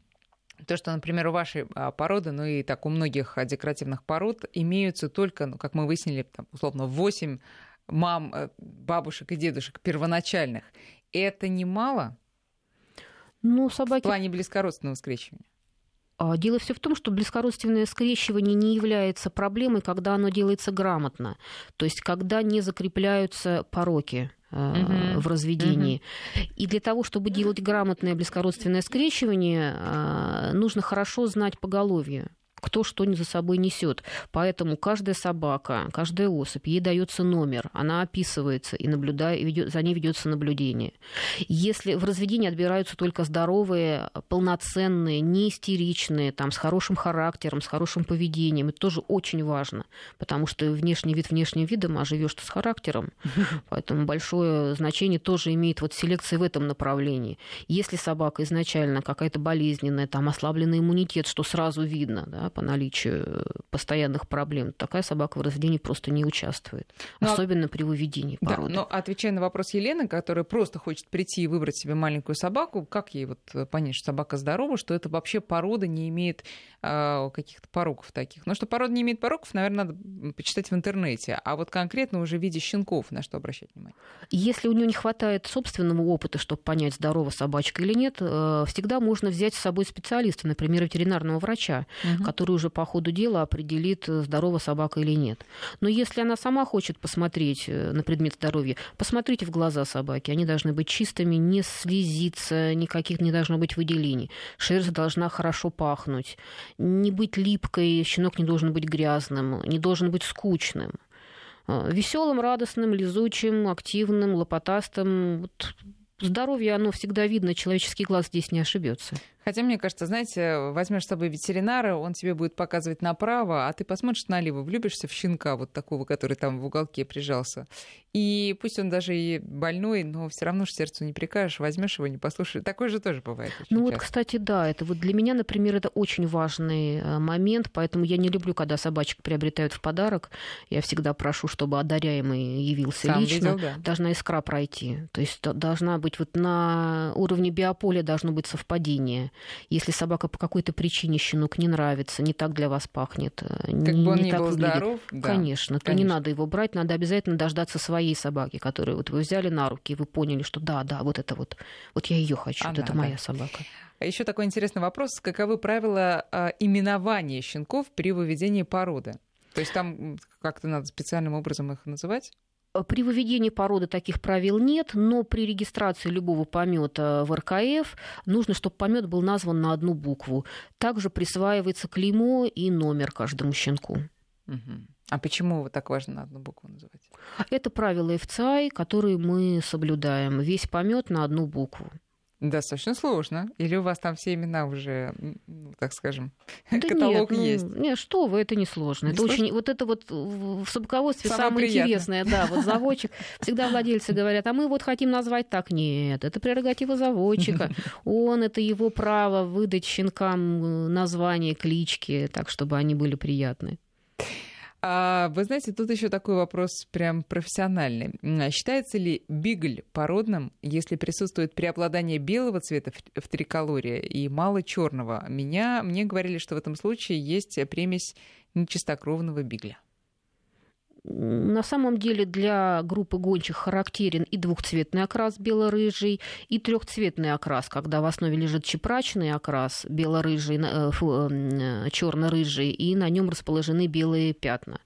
Speaker 1: то, что, например, у вашей а, породы, ну и так у многих декоративных пород, имеются только, ну, как мы выяснили, там, условно, 8 мам, э, бабушек и дедушек первоначальных. Это немало?
Speaker 2: Ну, собаки...
Speaker 1: В плане близкородственного скрещивания?
Speaker 2: А, дело все в том, что близкородственное скрещивание не является проблемой, когда оно делается грамотно, то есть когда не закрепляются пороки uh-huh. в разведении. Uh-huh. И для того, чтобы делать грамотное близкородственное скрещивание, а, нужно хорошо знать поголовье кто что за собой несет. Поэтому каждая собака, каждая особь, ей дается номер, она описывается и наблюдает, ведет, за ней ведется наблюдение. Если в разведении отбираются только здоровые, полноценные, не истеричные, там, с хорошим характером, с хорошим поведением, это тоже очень важно, потому что внешний вид внешним видом, а живешь ты с характером. Поэтому большое значение тоже имеет вот селекция в этом направлении. Если собака изначально какая-то болезненная, там ослабленный иммунитет, что сразу видно, да, по наличию постоянных проблем, такая собака в разведении просто не участвует. Но, ну, а особенно при выведении породы.
Speaker 1: Да, но отвечая на вопрос Елены, которая просто хочет прийти и выбрать себе маленькую собаку, как ей вот понять, что собака здорова, что это вообще порода не имеет э, каких-то пороков таких? Ну, что порода не имеет пороков, наверное, надо почитать в интернете. А вот конкретно уже в виде щенков на что обращать внимание?
Speaker 2: Если у нее не хватает собственного опыта, чтобы понять, здорова собачка или нет, э, всегда можно взять с собой специалиста, например, ветеринарного врача, угу который уже по ходу дела определит, э, здорова собака или нет. Но если она сама хочет посмотреть э, на предмет здоровья, посмотрите в глаза собаки. Они должны быть чистыми, не слезиться, никаких не должно быть выделений. Шерсть должна хорошо пахнуть. Не быть липкой, щенок не должен быть грязным, не должен быть скучным э, веселым, радостным, лизучим, активным, лопотастым. Вот здоровье, оно всегда видно, человеческий глаз здесь не ошибется.
Speaker 1: Хотя, мне кажется, знаете, возьмешь с собой ветеринара, он тебе будет показывать направо, а ты посмотришь налево, влюбишься в щенка, вот такого, который там в уголке прижался. И пусть он даже и больной, но все равно же сердцу не прикажешь, возьмешь его, не послушаешь. Такое же тоже бывает.
Speaker 2: Ну
Speaker 1: часто.
Speaker 2: вот, кстати, да, это вот для меня, например, это очень важный э, момент, поэтому я не люблю, когда собачек приобретают в подарок. Я всегда прошу, чтобы одаряемый явился
Speaker 1: Сам
Speaker 2: лично.
Speaker 1: Видел, да.
Speaker 2: Должна искра пройти. То есть должна быть вот на уровне биополя должно быть совпадение. Если собака по какой-то причине щенок не нравится, не так для вас пахнет,
Speaker 1: э, как не, бы он
Speaker 2: не
Speaker 1: так
Speaker 2: был
Speaker 1: выглядит, здоров, да,
Speaker 2: конечно, то не надо его брать, надо обязательно дождаться своей собаки, которую вот вы взяли на руки, и вы поняли, что да, да, вот это вот, вот я ее хочу, Она, вот это да. моя собака.
Speaker 1: А еще такой интересный вопрос: каковы правила э, именования щенков при выведении породы? То есть там как-то надо специальным образом их называть?
Speaker 2: Э, при выведении породы таких правил нет, но при регистрации любого помета в РКФ нужно, чтобы помет был назван на одну букву. Также присваивается клеймо и номер каждому щенку.
Speaker 1: А почему вот так важно одну букву называть?
Speaker 2: Это правила ФЦАИ, которые мы соблюдаем. Весь помет на одну букву.
Speaker 1: Достаточно сложно. Или у вас там все имена уже, ну, так скажем,
Speaker 2: да
Speaker 1: каталог
Speaker 2: нет,
Speaker 1: есть?
Speaker 2: Ну, нет, что вы, это не сложно.
Speaker 1: Не
Speaker 2: это
Speaker 1: сложно?
Speaker 2: очень, вот это вот в собаководстве
Speaker 1: Самое
Speaker 2: самое,
Speaker 1: приятное.
Speaker 2: интересное, да, вот заводчик. Всегда владельцы говорят, а мы вот хотим назвать так. Нет, это прерогатива заводчика. Он, это его право выдать щенкам э, название, клички, так, чтобы они были приятны.
Speaker 1: А, вы знаете, тут еще такой вопрос прям профессиональный. А Считается ли бигль породным, если присутствует преобладание белого цвета в, в триколоре и мало черного? Меня, мне говорили, что в этом случае есть примесь нечистокровного бигля.
Speaker 2: На самом деле для группы гончих характерен и двухцветный окрас бело-рыжий, и трехцветный окрас, когда в основе лежит чепрачный окрас бело-рыжий, э, черно-рыжий, и на нем расположены белые пятна.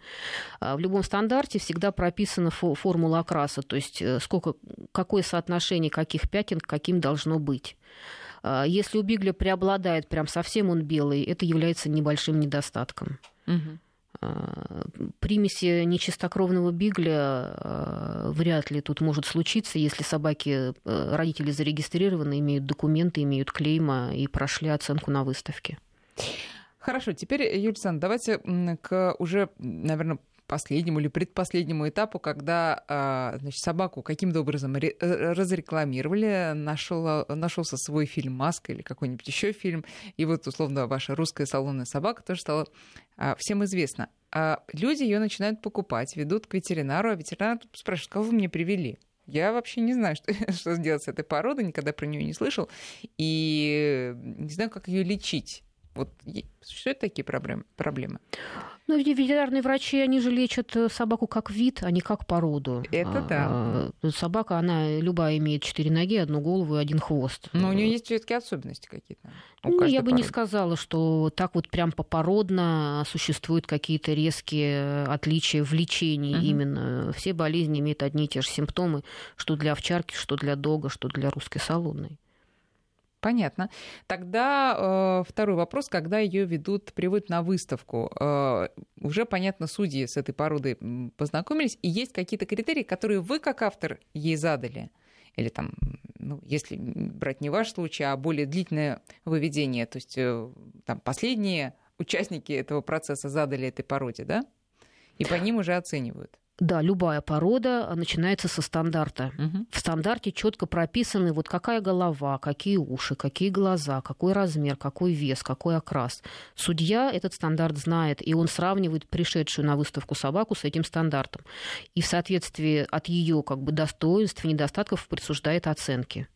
Speaker 2: А В любом стандарте всегда прописана фо- формула окраса, то есть э, сколько, какое соотношение каких пятен к каким должно быть. А Если у бигля преобладает прям совсем он белый, это является небольшим недостатком. А, примеси нечистокровного бигля а, вряд ли тут может случиться, если собаки, э, родители зарегистрированы, имеют документы, имеют клейма и прошли оценку на выставке.
Speaker 1: Хорошо, теперь, Юлия Александровна, давайте к уже, наверное, последнему или предпоследнему этапу, когда а, значит, собаку каким-то образом э, разрекламировали, нашел, нашелся свой фильм «Маска» или какой-нибудь еще фильм, и вот, условно, ваша русская салонная собака тоже стала а, всем известна. А люди ее начинают покупать, ведут к ветеринару, а ветеринар спрашивает, кого вы мне привели? Я вообще не знаю, что, что сделать с этой породой, никогда про нее не слышал, и не знаю, как ее лечить. Вот существуют такие проблемы? проблемы?
Speaker 2: Ну, ветеринарные врачи, они же лечат э, собаку как вид, а не как породу.
Speaker 1: Это да.
Speaker 2: А, Собака, она любая имеет четыре ноги, одну голову и один хвост.
Speaker 1: Но у нее есть все-таки особенности какие-то.
Speaker 2: Ну, я бы не сказала, что так вот прям попородно существуют какие-то резкие отличия в лечении
Speaker 1: Мгм.
Speaker 2: именно. Все болезни имеют одни и те же симптомы, что для овчарки, что для дога, что для русской салонной.
Speaker 1: Понятно. Тогда э, второй вопрос, когда ее ведут, приводят на выставку. Э, уже, понятно, судьи с этой породой познакомились, и есть какие-то критерии, которые вы, как автор, ей задали. Или там, ну, если брать не ваш случай, а более длительное выведение, то есть э, там последние участники этого процесса задали этой породе, да? И по ним уже оценивают.
Speaker 2: Да, любая порода а, начинается со стандарта.
Speaker 1: Мгм.
Speaker 2: В стандарте четко прописаны вот какая голова, какие уши, какие глаза, какой размер, какой вес, какой окрас. Судья этот стандарт знает, и он сравнивает пришедшую на выставку собаку с этим стандартом. И в соответствии от ее как бы достоинств и недостатков присуждает оценки.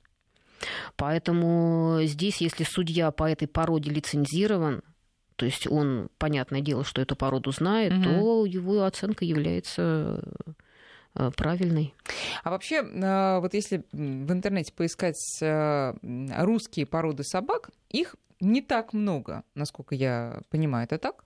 Speaker 2: Поэтому здесь, если судья по этой породе лицензирован, то есть он, понятное дело, что эту породу знает,
Speaker 1: Мгм.
Speaker 2: то его оценка является э, правильной.
Speaker 1: А вообще, э, вот если в интернете поискать э, русские породы собак, их не так много, насколько я понимаю, это так?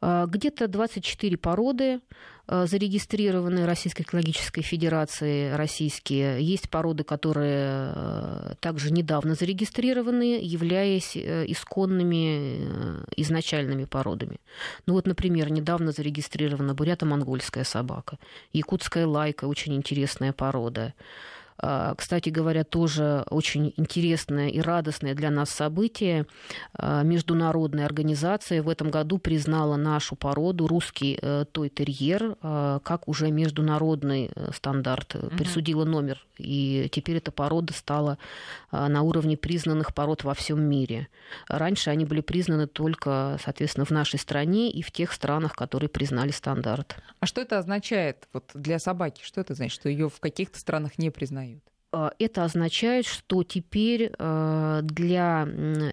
Speaker 2: А, Где-то 24 породы а, зарегистрированы Российской экологической Федерацией, российские. Есть породы, которые а, также недавно зарегистрированы, являясь э, исконными э, изначальными породами. Ну вот, например, недавно зарегистрирована бурято-монгольская собака, якутская лайка, очень интересная порода. А, Кстати говоря, тоже очень интересное и радостное для нас событие. А, Международная организация в этом году признала нашу породу, русский э, той-терьер, а, как уже международный э, стандарт.
Speaker 1: Мгм.
Speaker 2: Присудила номер. И теперь эта порода стала на уровне признанных пород во всем мире. Раньше они были признаны только, соответственно, в нашей стране и в тех странах, которые признали стандарт.
Speaker 1: А что это означает вот для собаки? Что это значит, что ее в каких-то странах не признают?
Speaker 2: А, Это означает, что теперь э, для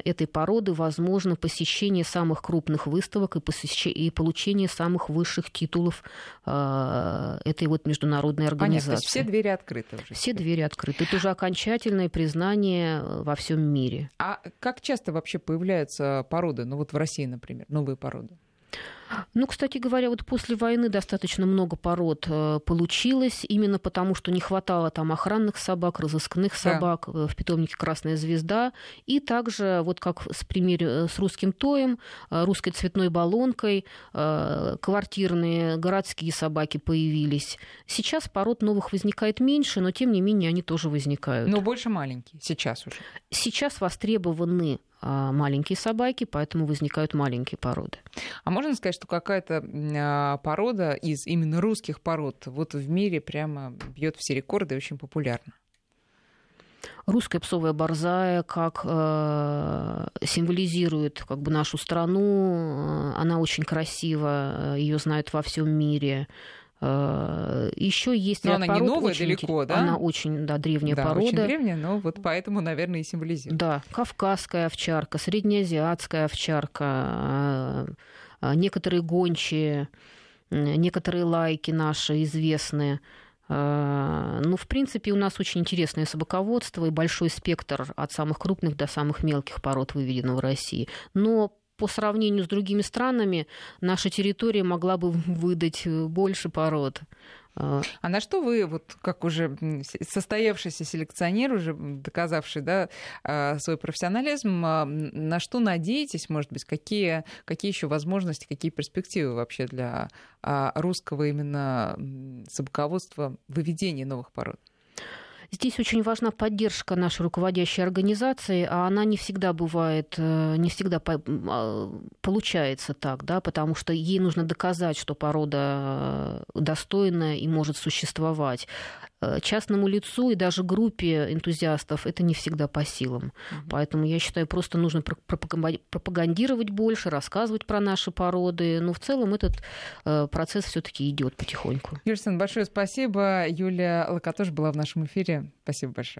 Speaker 2: этой породы возможно посещение самых крупных выставок и, посещи- и получение самых высших титулов э, этой вот международной
Speaker 1: Понятно,
Speaker 2: организации.
Speaker 1: есть все двери открыты уже.
Speaker 2: Все двери открыты. Это уже окончательное признание э, во всем мире.
Speaker 1: А как часто вообще появляются породы, ну вот в России, например, новые породы?
Speaker 2: Ну, кстати говоря, вот после войны достаточно много пород э, получилось, именно потому, что не хватало там охранных собак, разыскных собак да. Э, в питомнике «Красная звезда». И также, вот как с примере э, с русским тоем, русской цветной баллонкой, квартирные, городские собаки появились. Сейчас пород новых возникает меньше, но тем не менее они тоже возникают.
Speaker 1: Но больше маленькие сейчас уже.
Speaker 2: Сейчас востребованы маленькие собаки, поэтому возникают маленькие породы.
Speaker 1: А можно сказать, что какая-то а, порода из именно русских пород вот в мире прямо бьет все рекорды и очень популярна?
Speaker 2: Русская псовая борзая как э, символизирует как бы нашу страну, она очень красива, ее знают во всем мире. Э, Еще есть
Speaker 1: но она пород, не новая очень, далеко, да?
Speaker 2: Она очень, да, древняя
Speaker 1: да,
Speaker 2: порода.
Speaker 1: очень древняя, но вот поэтому, наверное, и символизирует.
Speaker 2: Да, кавказская овчарка, среднеазиатская овчарка, э, э, некоторые гончие, некоторые лайки наши известные. Ну, в принципе, у нас очень интересное собаководство и большой спектр от самых крупных до самых мелких пород выведено в России. Но по сравнению с другими странами наша территория могла бы выдать э, больше пород.
Speaker 1: А, а на что вы, вот как уже состоявшийся селекционер, уже доказавший да, а, свой профессионализм, а, на что надеетесь, может быть, какие, какие еще возможности, какие перспективы вообще для русского именно собаководства выведения новых пород?
Speaker 2: Здесь очень важна поддержка нашей руководящей организации, а она не всегда бывает, э, не всегда а, получается так, да, потому что ей нужно доказать, что порода э, достойная и может существовать. Э, частному лицу и даже группе энтузиастов это не всегда по силам. Mm-hmm. Поэтому я считаю, просто нужно пропагандировать больше, рассказывать про наши породы. Но в целом этот э, процесс все-таки идет потихоньку.
Speaker 1: Юрий большое спасибо. Юлия Локотош была в нашем эфире. Спасибо большое.